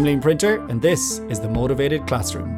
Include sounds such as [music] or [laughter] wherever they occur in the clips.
I'm Liam Printer, and this is the Motivated Classroom.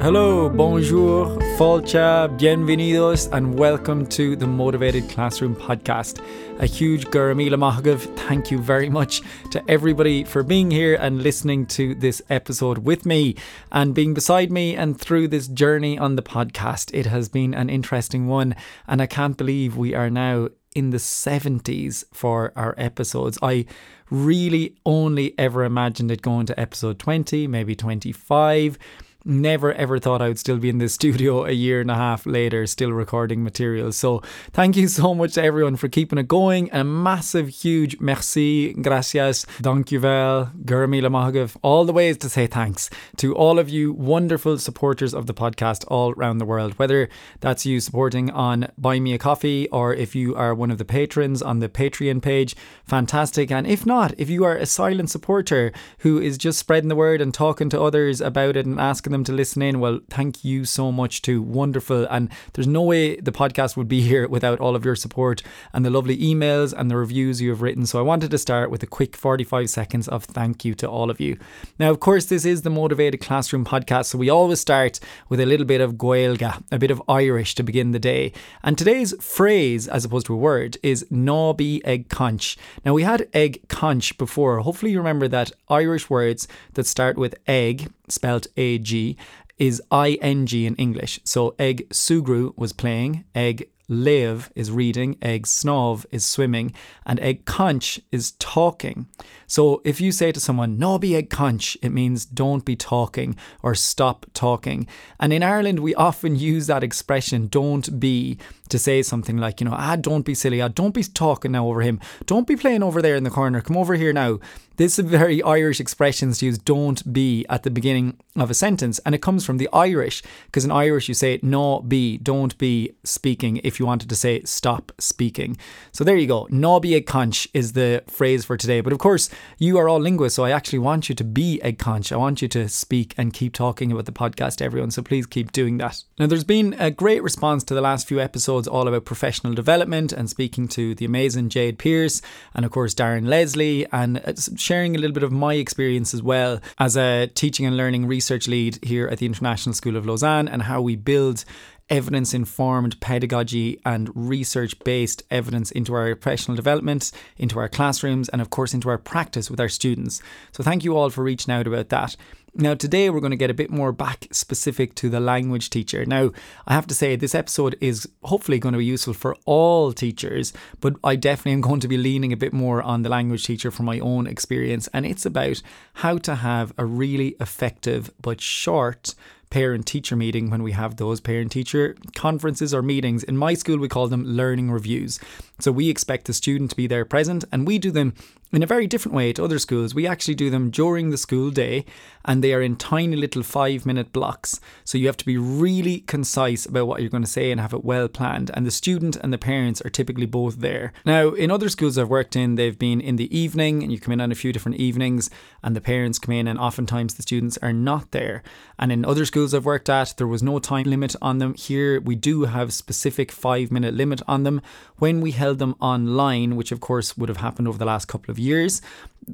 Hello, bonjour, falcha, bienvenidos, and welcome to the Motivated Classroom podcast. A huge Garamila Mahagav, thank you very much to everybody for being here and listening to this episode with me and being beside me and through this journey on the podcast. It has been an interesting one, and I can't believe we are now in the 70s for our episodes. I really only ever imagined it going to episode 20, maybe 25 never ever thought I would still be in this [laughs] studio a year and a half later, still recording material. So thank you so much to everyone for keeping it going. And a massive, huge merci, gracias, dankjewel, gurmi lamagav, all the ways to say thanks to all of you wonderful supporters of the podcast all around the world. Whether that's you supporting on Buy Me a Coffee or if you are one of the patrons on the Patreon page, fantastic. And if not, if you are a silent supporter who is just spreading the word and talking to others about it and asking them to listen in, well, thank you so much too. Wonderful. And there's no way the podcast would be [laughs] here without all of your support and the lovely emails and the reviews you have written. So I wanted to start with a quick 45 seconds of thank you to all of you. Now, of course, this is the Motivated Classroom podcast. So we always start with a little bit of Gaeilge, a bit of Irish to begin the day. And today's phrase, as opposed to a word, is Nobby egg conch. Now, we had egg conch before. Hopefully, you remember that Irish words that start with egg, spelt A G, is ing in English. So egg sugru was playing, egg live is reading, egg snov is swimming, and egg conch is talking. So if you say to someone, no be egg conch, it means don't be talking or stop talking. And in Ireland, we often use that expression, don't be, to say something like, you know, ah, don't be silly, ah, don't be talking now over him, don't be playing over there in the corner, come over here now. This is a very Irish expression to use don't be at the beginning of a sentence, and it comes from the Irish, because in Irish you say no be, don't be speaking if you wanted to say stop speaking. So there you go. No be a conch is the phrase for today. But of course, you are all linguists, so I actually want you to be a conch. I want you to speak and keep talking about the podcast, everyone. So please keep doing that. Now, there's been a great response to the last few episodes all about professional development and speaking to the amazing Jade Pearce and, of course, Darren Leslie and uh, sharing a little bit of my experience as well as a teaching and learning research lead here at the International School of Lausanne and how we build evidence informed pedagogy and research based evidence into our professional development, into our classrooms, and of course into our practice with our students. So, thank you all for reaching out about that. Now, today we're going to get a bit more back specific to the language teacher. Now, I have to say, this episode is hopefully going to be useful for all teachers, but I definitely am going to be leaning a bit more on the language teacher from my own experience. And it's about how to have a really effective but short parent teacher meeting when we have those parent teacher conferences or meetings. In my school, we call them learning reviews. So we expect the student to be there present, and we do them in a very different way to other schools. We actually do them during the school day, and they are in tiny little five minute blocks. So you have to be really concise about what you're going to say and have it well planned. And the student and the parents are typically both there. Now, in other schools I've worked in, they've been in the evening, and you come in on a few different evenings, and the parents come in, and oftentimes the students are not there. And in other schools I've worked at, there was no time limit on them. Here, we do have specific five minute limit on them. When we held them online, which of course would have happened over the last couple of years.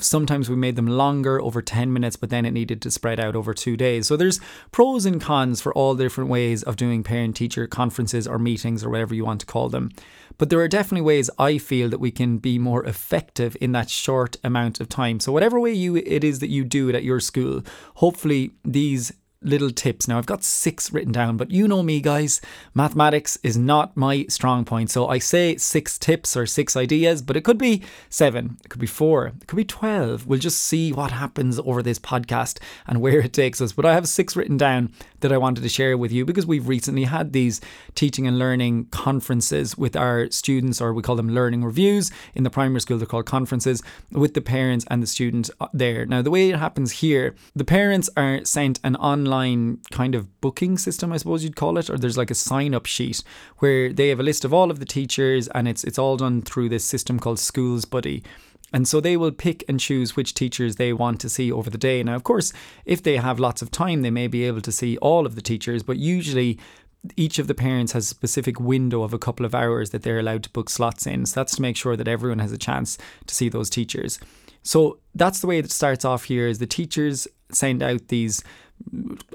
Sometimes we made them longer, over 10 minutes, but then it needed to spread out over two days. So there's pros and cons for all the different ways of doing parent teacher conferences or meetings or whatever you want to call them. But there are definitely ways I feel that we can be more effective in that short amount of time. So whatever way you it is that you do it at your school, hopefully these little tips. Now, I've got six written down, but you know me, guys. Mathematics is not my strong point. So I say six tips or six ideas, but it could be seven, it could be four, it could be 12. We'll just see what happens over this podcast and where it takes us. But I have six written down that I wanted to share with you because we've recently had these teaching and learning conferences with our students, or we call them learning reviews. In the primary school, they're called conferences with the parents and the students there. Now, the way it happens here, the parents are sent an online online kind of booking system, I suppose you'd call it, or there's like a sign up sheet where they have a list of all of the teachers and it's it's all done through this system called SchoolsBuddy. And so they will pick and choose which teachers they want to see over the day. Now, of course, if they have lots of time, they may be able to see all of the teachers, but usually each of the parents has a specific window of a couple of hours that they're allowed to book slots in. So that's to make sure that everyone has a chance to see those teachers. So that's the way it starts off here is the teachers send out these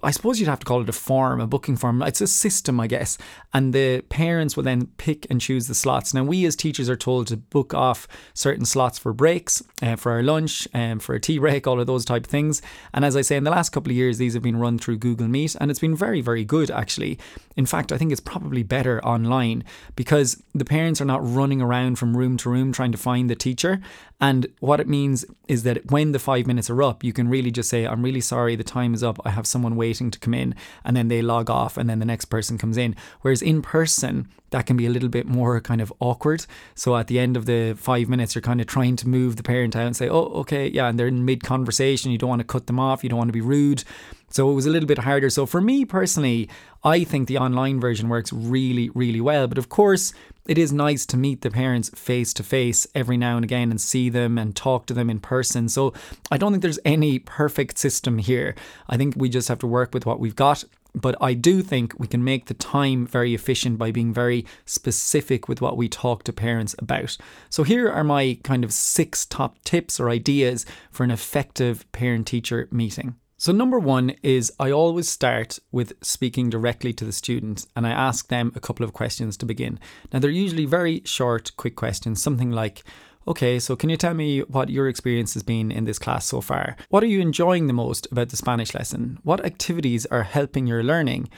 I suppose you'd have to call it a form, a booking form. It's a system, I guess. And the parents will then pick and choose the slots. Now, we as teachers are told to book off certain slots for breaks, uh, for our lunch, um, for a tea break, all of those type of things. And as I say, in the last couple of years, these have been run through Google Meet, and it's been very, very good, actually. In fact, I think it's probably better online because the parents are not running around from room to room trying to find the teacher. And what it means is that when the five minutes are up, you can really just say, I'm really sorry, the time is up. I have someone waiting to come in. And then they log off, and then the next person comes in. Whereas in person, that can be a little bit more kind of awkward. So at the end of the five minutes, you're kind of trying to move the parent out and say, oh, okay, yeah. And they're in mid conversation. You don't want to cut them off. You don't want to be rude. So it was a little bit harder. So for me personally, I think the online version works really, really well. But of course, it is nice to meet the parents face to face every now and again and see them and talk to them in person. So I don't think there's any perfect system here. I think we just have to work with what we've got. But I do think we can make the time very efficient by being very specific with what we talk to parents about. So, here are my kind of six top tips or ideas for an effective parent teacher meeting. So, number one is I always start with speaking directly to the student and I ask them a couple of questions to begin. Now, they're usually very short, quick questions, something like, Okay, so can you tell me what your experience has been in this class so far? What are you enjoying the most about the Spanish lesson? What activities are helping your learning?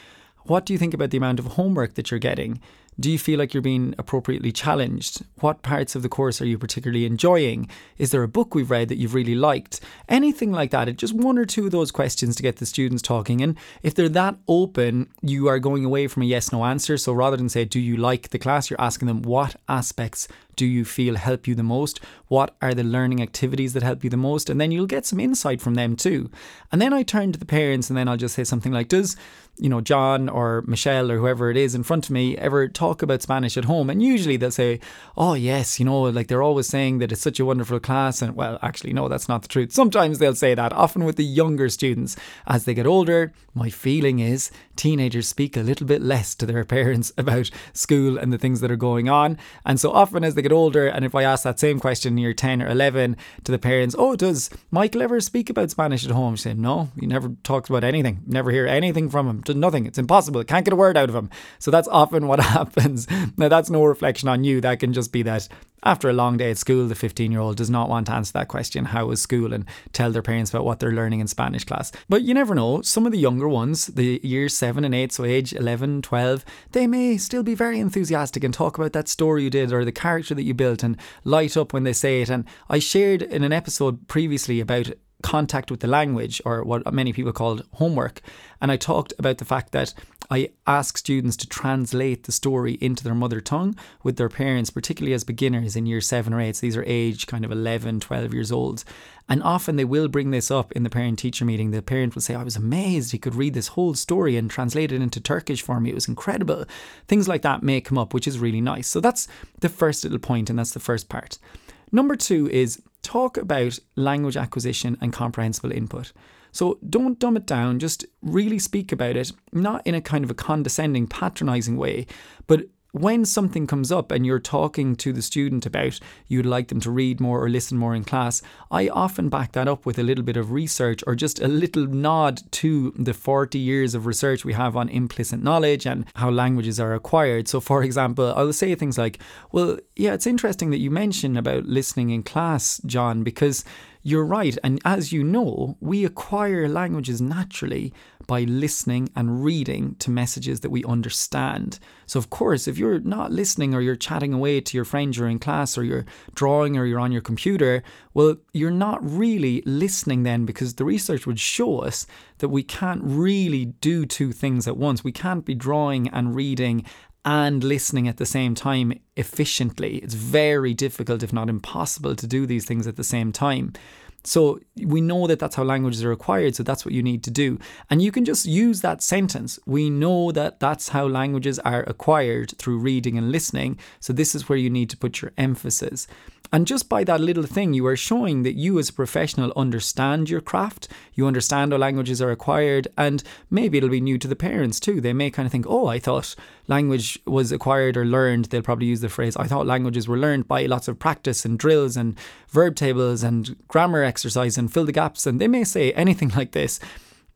What do you think about the amount of homework that you're getting? Do you feel like you're being appropriately challenged? What parts of the course are you particularly enjoying? Is there a book we've read that you've really liked? Anything like that. It's just one or two of those questions to get the students talking. And if they're that open, you are going away from a yes no answer. So rather than say, Do you like the class? you're asking them, What aspects do you feel help you the most? What are the learning activities that help you the most? And then you'll get some insight from them too. And then I turn to the parents and then I'll just say something like, Does, you know, John or Michelle or whoever it is in front of me ever talk about Spanish at home? And usually they'll say, Oh, yes, you know, like they're always saying that it's such a wonderful class. And well, actually, no, that's not the truth. Sometimes they'll say that, often with the younger students. As they get older, my feeling is teenagers speak a little bit less to their [laughs] parents about school and the things that are going on. And so often as they get older, and if I ask that same question near 10 or 11 to the parents, oh, does Michael ever speak about Spanish at home? She said, no, he never talks about anything, never hear anything from him, does nothing. It's impossible. Can't get a word out of him. So that's often [laughs] what happens. Now, that's no reflection on you. That can just be that after a long day at school, the 15 year old does not want to answer that question, how was school, and tell their parents about what they're learning in Spanish class. But you never know, some of the younger ones, the years 7 and 8, so age 11, 12, they may still be very enthusiastic and talk about that story you did or the character that you built and light up when they say it. And I shared in an episode previously about contact with the language, or what many people called homework. And I talked about the fact that I ask students to translate the story into their mother tongue with their parents, particularly as beginners in year seven or eight. So these are age kind of 11, 12 years old. And often they will bring this up in the parent teacher meeting. The parent will say, I was amazed he could read this whole story and translate it into Turkish for me. It was incredible. Things like that may come up, which is really nice. So that's the first little point, and that's the first part. Number two is talk about language acquisition and comprehensible input. So don't dumb it down, just really speak about it, not in a kind of a condescending, patronizing way, but when something comes up and you're talking to the student about you'd like them to read more or listen more in class, I often back that up with a little bit of research or just a little nod to the 40 years of research we have on implicit knowledge and how languages are acquired. So, for example, I'll say things like, Well, yeah, it's interesting that you mention about listening in class, John, because you're right. And as you know, we acquire languages naturally by listening and reading to messages that we understand. So, of course, if you're not listening or you're chatting away to your friend during class or you're drawing or you're on your computer, well, you're not really listening then because the research would show us that we can't really do two things at once. We can't be drawing and reading and listening at the same time efficiently. It's very difficult, if not impossible, to do these things at the same time. So we know that that's how languages are acquired. So that's what you need to do. And you can just use that sentence. We know that that's how languages are acquired through reading and listening. So this is where you need to put your emphasis. And just by that little thing, you are showing that you as a professional understand your craft, you understand how languages are acquired, and maybe it'll be new to the parents too. They may kind of think, oh, I thought language was acquired or learned. They'll probably use the phrase, I thought languages were learned by lots of practice and drills and verb tables and grammar exercise and fill the gaps. And they may say anything [laughs] like this.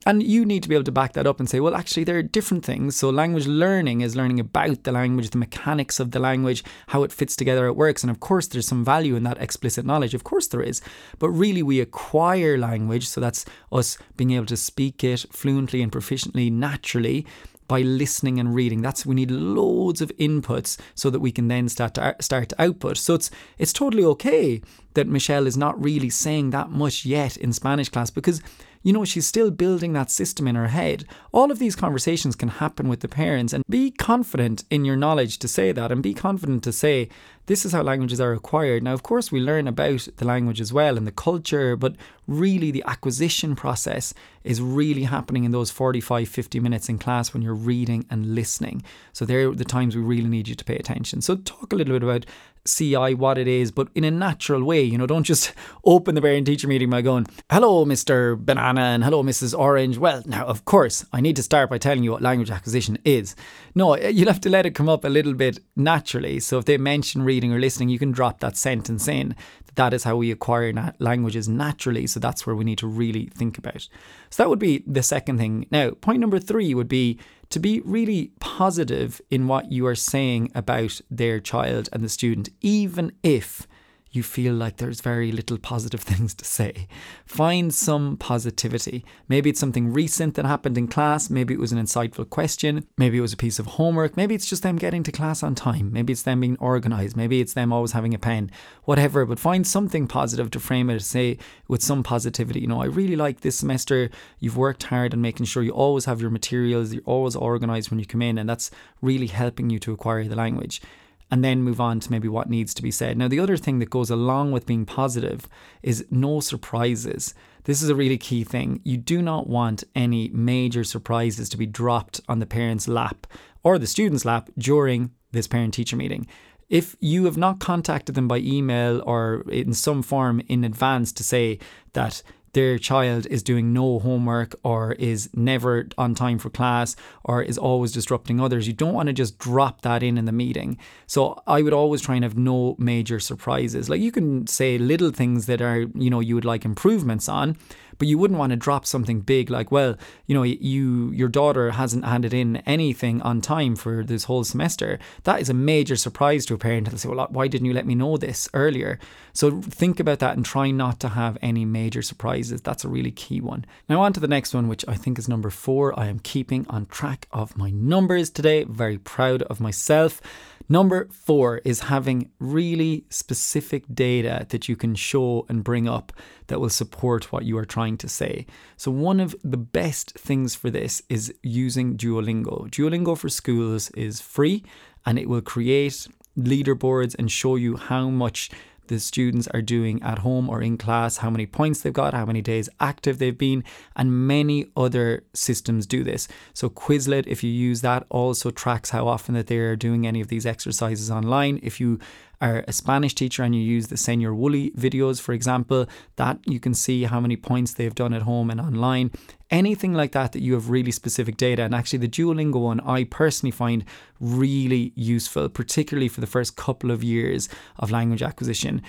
And you need to be able to back that up and say, well, actually, there are different things. So, language learning is learning about the language, the mechanics of the language, how it fits together, it works. And of course, there's some value in that explicit knowledge. Of course, there is. But really, we acquire language. So, that's us being able to speak it fluently and proficiently, naturally by listening and reading. That's we need loads of inputs so that we can then start to start to output. So it's it's totally okay that Michelle is not really saying that much yet in Spanish class because you know, she's still building that system in her head. All of these conversations can happen with the parents and be confident in your knowledge to say that and be confident to say, this is how languages are acquired. Now, of course, we learn about the language as well and the culture, but really the acquisition process is really happening in those 45, 50 minutes in class when you're reading and listening. So, they're the times we really need you to pay attention. So, talk a little bit about CI what it is, but in a natural way. You know, don't just [laughs] open the parent teacher meeting by going, hello, Mr. Banana, and hello, Mrs. Orange. Well, now, of course, I need to start by telling you what language acquisition is. No, eh, you'll have to let it come up a little bit naturally. So if they mention reading or listening, you can drop that sentence in. That is how we acquire na- languages naturally. So that's where we need to really think about. So that would be the second thing. Now, point number three would be to be really positive in what you are saying about their child and the student, even if you feel like there's very little positive [laughs] things to say. Find some positivity. Maybe it's something recent that happened in class. Maybe it was an insightful question. Maybe it was a piece of homework. Maybe it's just them getting to class on time. Maybe it's them being organized. Maybe it's them always having a pen. Whatever. But find something positive to frame it, say with some positivity. You know, I really like this semester. You've worked hard and making sure you always have your materials. You're always organized when you come in. And that's really helping you to acquire the language and then move on to maybe what needs to be said. Now, the other thing that goes along with being positive is no surprises. This is a really key thing. You do not want any major surprises to be dropped on the parent's lap or the student's lap during this parent teacher meeting. If you have not contacted them by email or in some form in advance to say that their child is doing no homework or is never on time for class or is always disrupting others. You don't want to just drop that in in the meeting. So I would always try and have no major surprises. Like you can say little things that are, you know, you would like improvements on, but you wouldn't want to drop something big like, well, you know, you your daughter hasn't handed in anything on time for this whole semester. That is a major surprise to a parent. They'll say, well, why didn't you let me know this earlier? So think about that and try not to have any major surprises. That's a really key one. Now on to the next one, which I think is number four. I am keeping on track of my numbers today. Very proud of myself. Number four is having really specific data that you can show and bring up that will support what you are trying to say. So, one of the best things for this is using Duolingo. Duolingo for schools is free and it will create leaderboards and show you how much the students are doing at home or in class, how many points they've got, how many days active they've been, and many other systems do this. So Quizlet, if you use that, also tracks how often that they are doing any of these exercises online. If you are a Spanish teacher and you use the Senor Wooly videos, for example, that you can see how many points they've done at home and online. Anything like that that you have really specific data. And actually, the Duolingo one I personally find really useful, particularly for the first couple of years of language acquisition.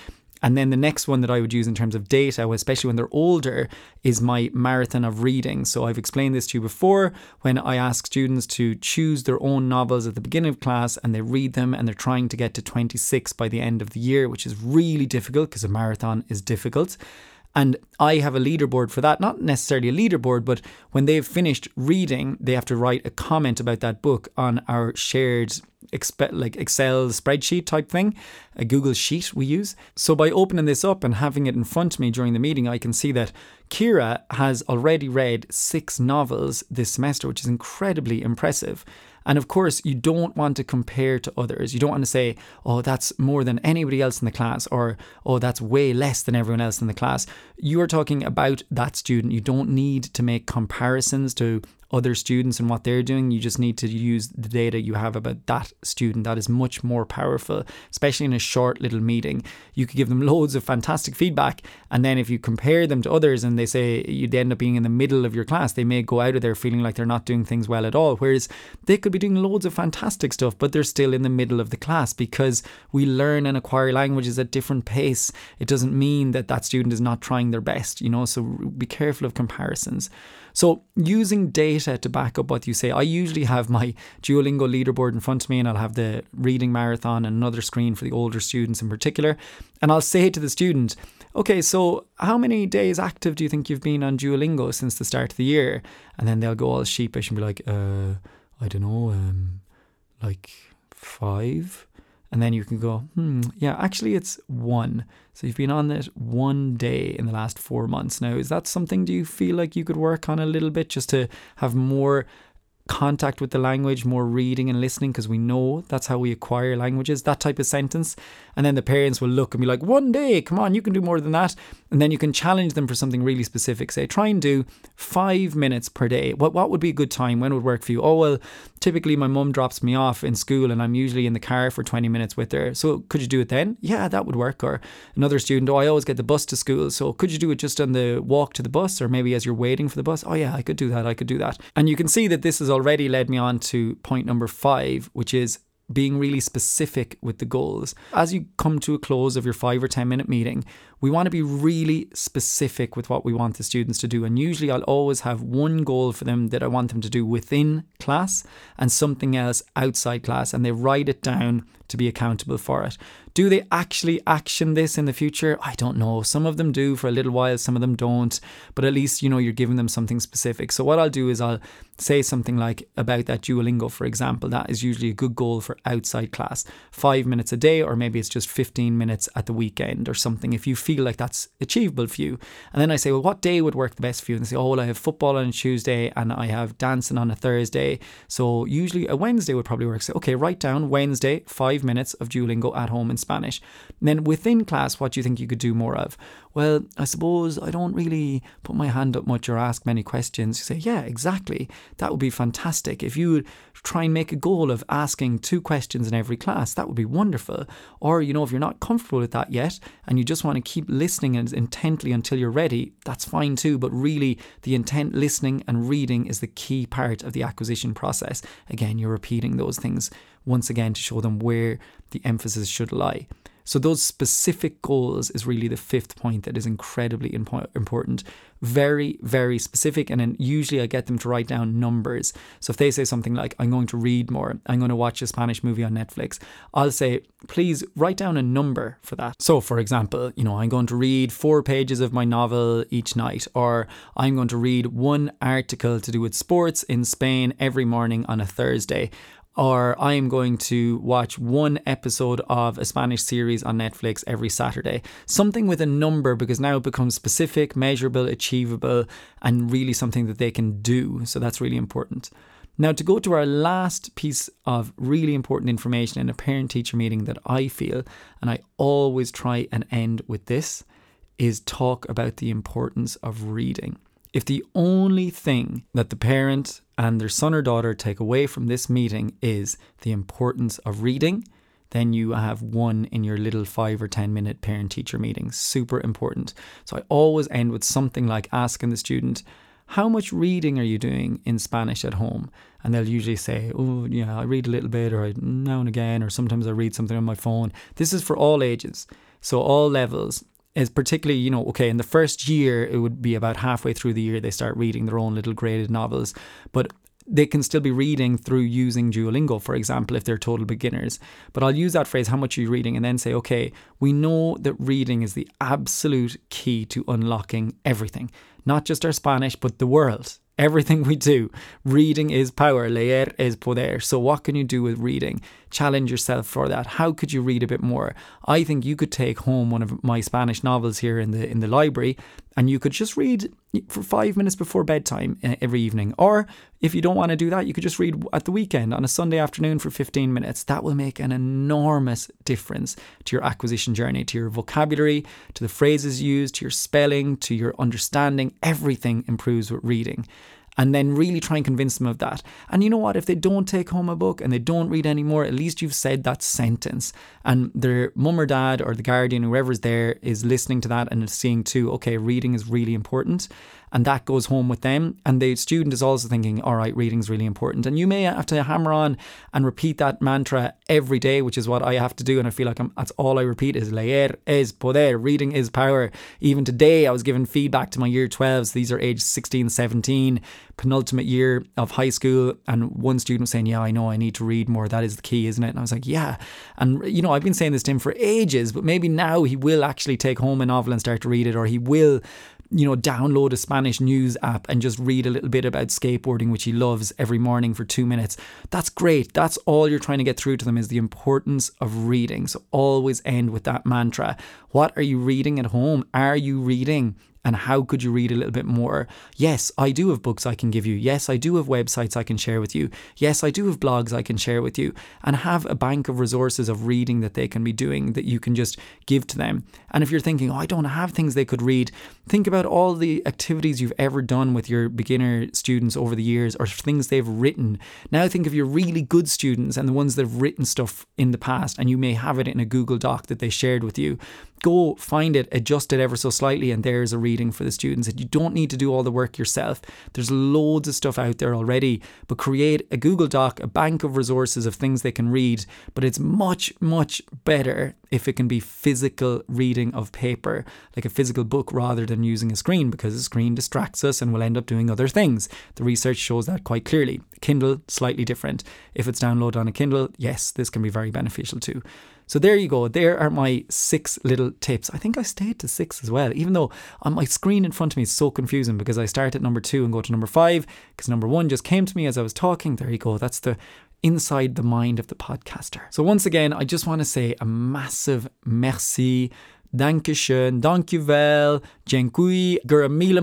And then the next one that I would use in terms of data, especially when they're older, is my marathon of reading. So I've explained this to you before when I ask students to choose their own novels at the beginning of class and they read them and they're trying to get to 26 by the end of the year, which is really difficult because a marathon is difficult. And I have a leaderboard for that. Not necessarily a leaderboard, but when they've finished reading, they have to write a comment about that book on our shared like Excel spreadsheet type thing, a Google Sheet we use. So by opening this up and having it in front of me during the meeting, I can see that Kira has already read six novels this semester, which is incredibly impressive. And of course, you don't want to compare to others. You don't want to say, oh, that's more than anybody else in the class, or oh, that's way less than everyone else in the class. You are talking about that student. You don't need to make comparisons to other students and what they're doing. You just need to use the data you have about that student. That is much more powerful, especially in a short little meeting. You could give them loads of fantastic feedback. And then if you compare them to others and they say you'd end up being in the middle of your class, they may go out of there feeling like they're not doing things well at all. Whereas they could be doing loads of fantastic stuff, but they're still in the middle of the class because we learn and acquire languages at different pace. It doesn't mean that that student is not trying their best, you know, so be careful of comparisons. So, using data to back up what you say, I usually have my Duolingo leaderboard in front of me and I'll have the reading marathon and another screen for the older students in particular. And I'll say to the student, okay, so how many days active do you think you've been on Duolingo since the start of the year? And then they'll go all sheepish and be like, uh, I don't know, um, like five. And then you can go, hmm, yeah, actually it's one. So you've been on it one day in the last four months. Now, is that something do you feel like you could work on a little bit just to have more contact with the language, more reading and listening, because we know that's how we acquire languages, that type of sentence. And then the parents will look and be like, one day, come on, you can do more than that. And then you can challenge them for something really specific. Say, try and do five minutes per day. What, what would be a good time? When would work for you? Oh, well, typically my mum drops me off in school and I'm usually in the car for 20 minutes with her. So could you do it then? Yeah, that would work. Or another student, oh, I always get the bus to school. So could you do it just on the walk to the bus or maybe as you're waiting for the bus? Oh, yeah, I could do that. I could do that. And you can see that this has already led me on to point number five, which is being really specific with the goals. As you come to a close of your five or 10 minute meeting, we want to be really specific with what we want the students to do. And usually I'll always have one goal for them that I want them to do within class and something else outside class. And they write it down to be accountable for it. Do they actually action this in the future? I don't know. Some of them do for a little while, some of them don't. But at least, you know, you're giving them something specific. So what I'll do is I'll say something like about that Duolingo, for example. That is usually a good goal for outside class. Five minutes a day, or maybe it's just 15 minutes at the weekend or something. If you feel like that's achievable for you. And then I say, well, what day would work the best for you? And they say, oh, well, I have football on a Tuesday and I have dancing on a Thursday. So usually a Wednesday would probably work. So, okay, write down Wednesday, five minutes of Duolingo at home in Spanish. And then within class, what do you think you could do more of? Well, I suppose I don't really put my hand up much or ask many questions. You say, yeah, exactly. That would be fantastic. If you try and make a goal of asking two questions in every class, that would be wonderful. Or, you know, if you're not comfortable with that yet and you just want to keep listening intently until you're ready, that's fine too. But really, the intent listening and reading is the key part of the acquisition process. Again, you're repeating those things once again to show them where the emphasis should lie. So, those specific goals is really the fifth point that is incredibly impo- important. Very, very specific. And then usually I get them to write down numbers. So, if they say something like, I'm going to read more, I'm going to watch a Spanish movie on Netflix, I'll say, please write down a number for that. So, for example, you know, I'm going to read four pages of my novel each night, or I'm going to read one article to do with sports in Spain every morning on a Thursday or I am going to watch one episode of a Spanish series on Netflix every Saturday. Something with a number because now it becomes specific, measurable, achievable, and really something that they can do. So that's really important. Now, to go to our last piece of really important information in a parent teacher meeting that I feel, and I always try and end with this, is talk about the importance of reading. If the only thing that the parent and their son or daughter take away from this meeting is the importance of reading, then you have one in your little five or 10 minute parent teacher meeting. Super important. So I always end with something like asking the student, How much reading are you doing in Spanish at home? And they'll usually say, Oh, yeah, I read a little bit, or now and again, or sometimes I read something on my phone. This is for all ages. So, all levels is particularly, you know, okay, in the first year, it would be about halfway through the year they start reading their own little graded novels. But they can still be reading through using Duolingo, for example, if they're total beginners. But I'll use that phrase, how much are you reading? And then say, okay, we know that reading is the absolute key to unlocking everything, not just our Spanish, but the world everything we do. Reading is power, leer es poder. So, what can you do with reading? Challenge yourself for that. How could you read a bit more? I think you could take home one of my Spanish novels here in the in the library, and you could just read for five minutes before bedtime uh, every evening. Or if you don't want to do that, you could just read at the weekend on a Sunday afternoon for 15 minutes. That will make an enormous difference to your acquisition journey, to your vocabulary, to the phrases used, to your spelling, to your understanding. Everything improves with reading. And then really try and convince them of that. And you know what? If they don't take home a book and they don't read anymore, at least you've said that sentence. And their mum or dad or the guardian, whoever's there, is listening to that and is seeing too, okay, reading is really important and that goes home with them. And the student is also thinking, all right, reading's really important. And you may have to hammer on and repeat that mantra every day, which is what I have to do. And I feel like I'm, that's all I repeat is leer es poder, reading is power. Even today, I was giving feedback to my year 12s. These are age 16, 17, penultimate year of high school. And one student was saying, yeah, I know I need to read more. That is the key, isn't it? And I was like, yeah. And, you know, I've been saying this to him for ages, but maybe now he will actually take home a novel and start to read it, or he will you know, download a Spanish news app and just read a little bit about skateboarding, which he loves every morning for two minutes. That's great. That's all you're trying to get through to them is the importance of reading. So always end with that mantra. What are you reading at home? Are you reading? And how could you read a little bit more? Yes, I do have books I can give you. Yes, I do have websites I can share with you. Yes, I do have blogs I can share with you and have a bank of resources of reading that they can be doing that you can just give to them. And if you're thinking, oh, I don't have things they could read, think about all the activities you've ever done with your beginner students over the years or things they've written. Now think of your really good students and the ones that have written stuff in the past, and you may have it in a Google Doc that they shared with you go find it, adjust it ever so slightly, and there's a reading for the students. And you don't need to do all the work yourself. There's loads of stuff out there already, but create a Google Doc, a bank of resources of things they can read. But it's much, much better if it can be physical reading of paper, like a physical book, rather than using a screen, because a screen distracts us and we'll end up doing other things. The research shows that quite clearly. Kindle, slightly different. If it's downloaded on a Kindle, yes, this can be very beneficial too. So there you go. There are my six little tips. I think I stayed to six as well, even though on my screen in front of me is so confusing because I start at number two and go to number five because number one just came to me as I was talking. There you go. That's the inside the mind of the podcaster. So once again, I just want to say a massive merci Dankeschön, dankjewel, dziękuję, gura mila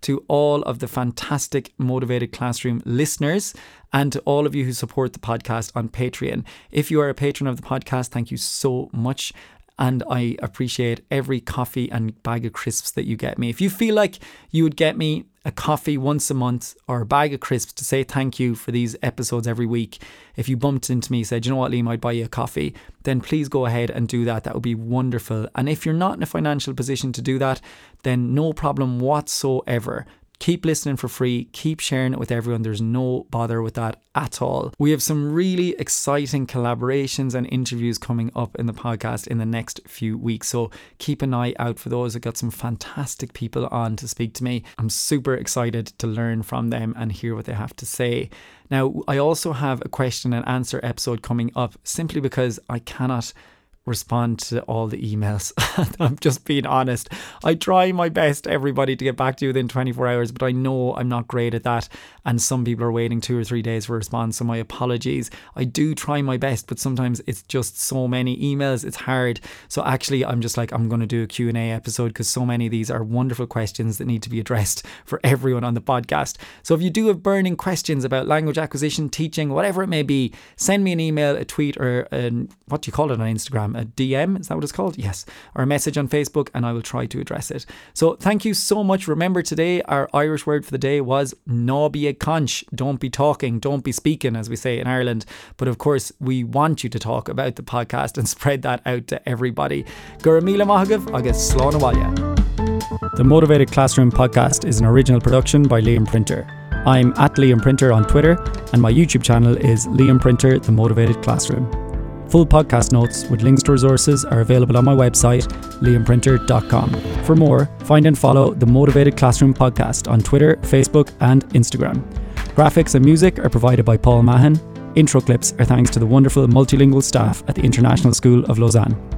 to all of the fantastic Motivated Classroom listeners and to all of you who support the podcast on Patreon. If you are a patron of the podcast, thank you so much and I appreciate every coffee and bag of crisps that you get me. If you feel like you would get me a coffee once a month or a bag of crisps to say thank you for these episodes every week, if you bumped into me said, you know what, Liam, I'd buy you a coffee, then please go ahead and do that. That would be wonderful. And if you're not in a financial position to do that, then no problem whatsoever keep listening for free, keep sharing it with everyone. There's no bother with that at all. We have some really exciting collaborations and interviews coming up in the podcast in the next few weeks. So keep an eye out for those. I got some fantastic people on to speak to me. I'm super excited to learn from them and hear what they have to say. Now, I also have a question and answer episode coming up simply because I cannot respond to all the emails. [laughs] I'm just being honest. I try my best, everybody, to get back to you within 24 hours, but I know I'm not great at that. And some people are waiting two or three days for a response. So my apologies. I do try my best, but sometimes it's just so many emails. It's hard. So actually, I'm just like, I'm going to do a Q&A episode because so many of these are wonderful questions that need to be addressed [laughs] for everyone on the podcast. So if you do have burning questions about language acquisition, teaching, whatever it may be, send me an email, a tweet, or an, what do you call it on Instagram? A DM, is that what it's called? Yes, or a message on Facebook, and I will try to address it. So thank you so much. Remember, today our Irish word for the day was be a conch. Don't be talking, don't be speaking, as we say in Ireland. But of course, we want you to talk about the podcast and [laughs] spread that out to everybody. Guramila Mahagav, agus Slánawalya. The Motivated Classroom podcast is an original production by Liam Printer. I'm at Liam Printer on Twitter, and my YouTube channel is Liam Printer, The Motivated Classroom. Full podcast notes with links to resources are available on my website, liamprinter.com. For more, find and follow the Motivated Classroom podcast on Twitter, Facebook, and Instagram. Graphics and music are provided by Paul Mahan. Intro clips are thanks to the wonderful multilingual staff at the International School of Lausanne.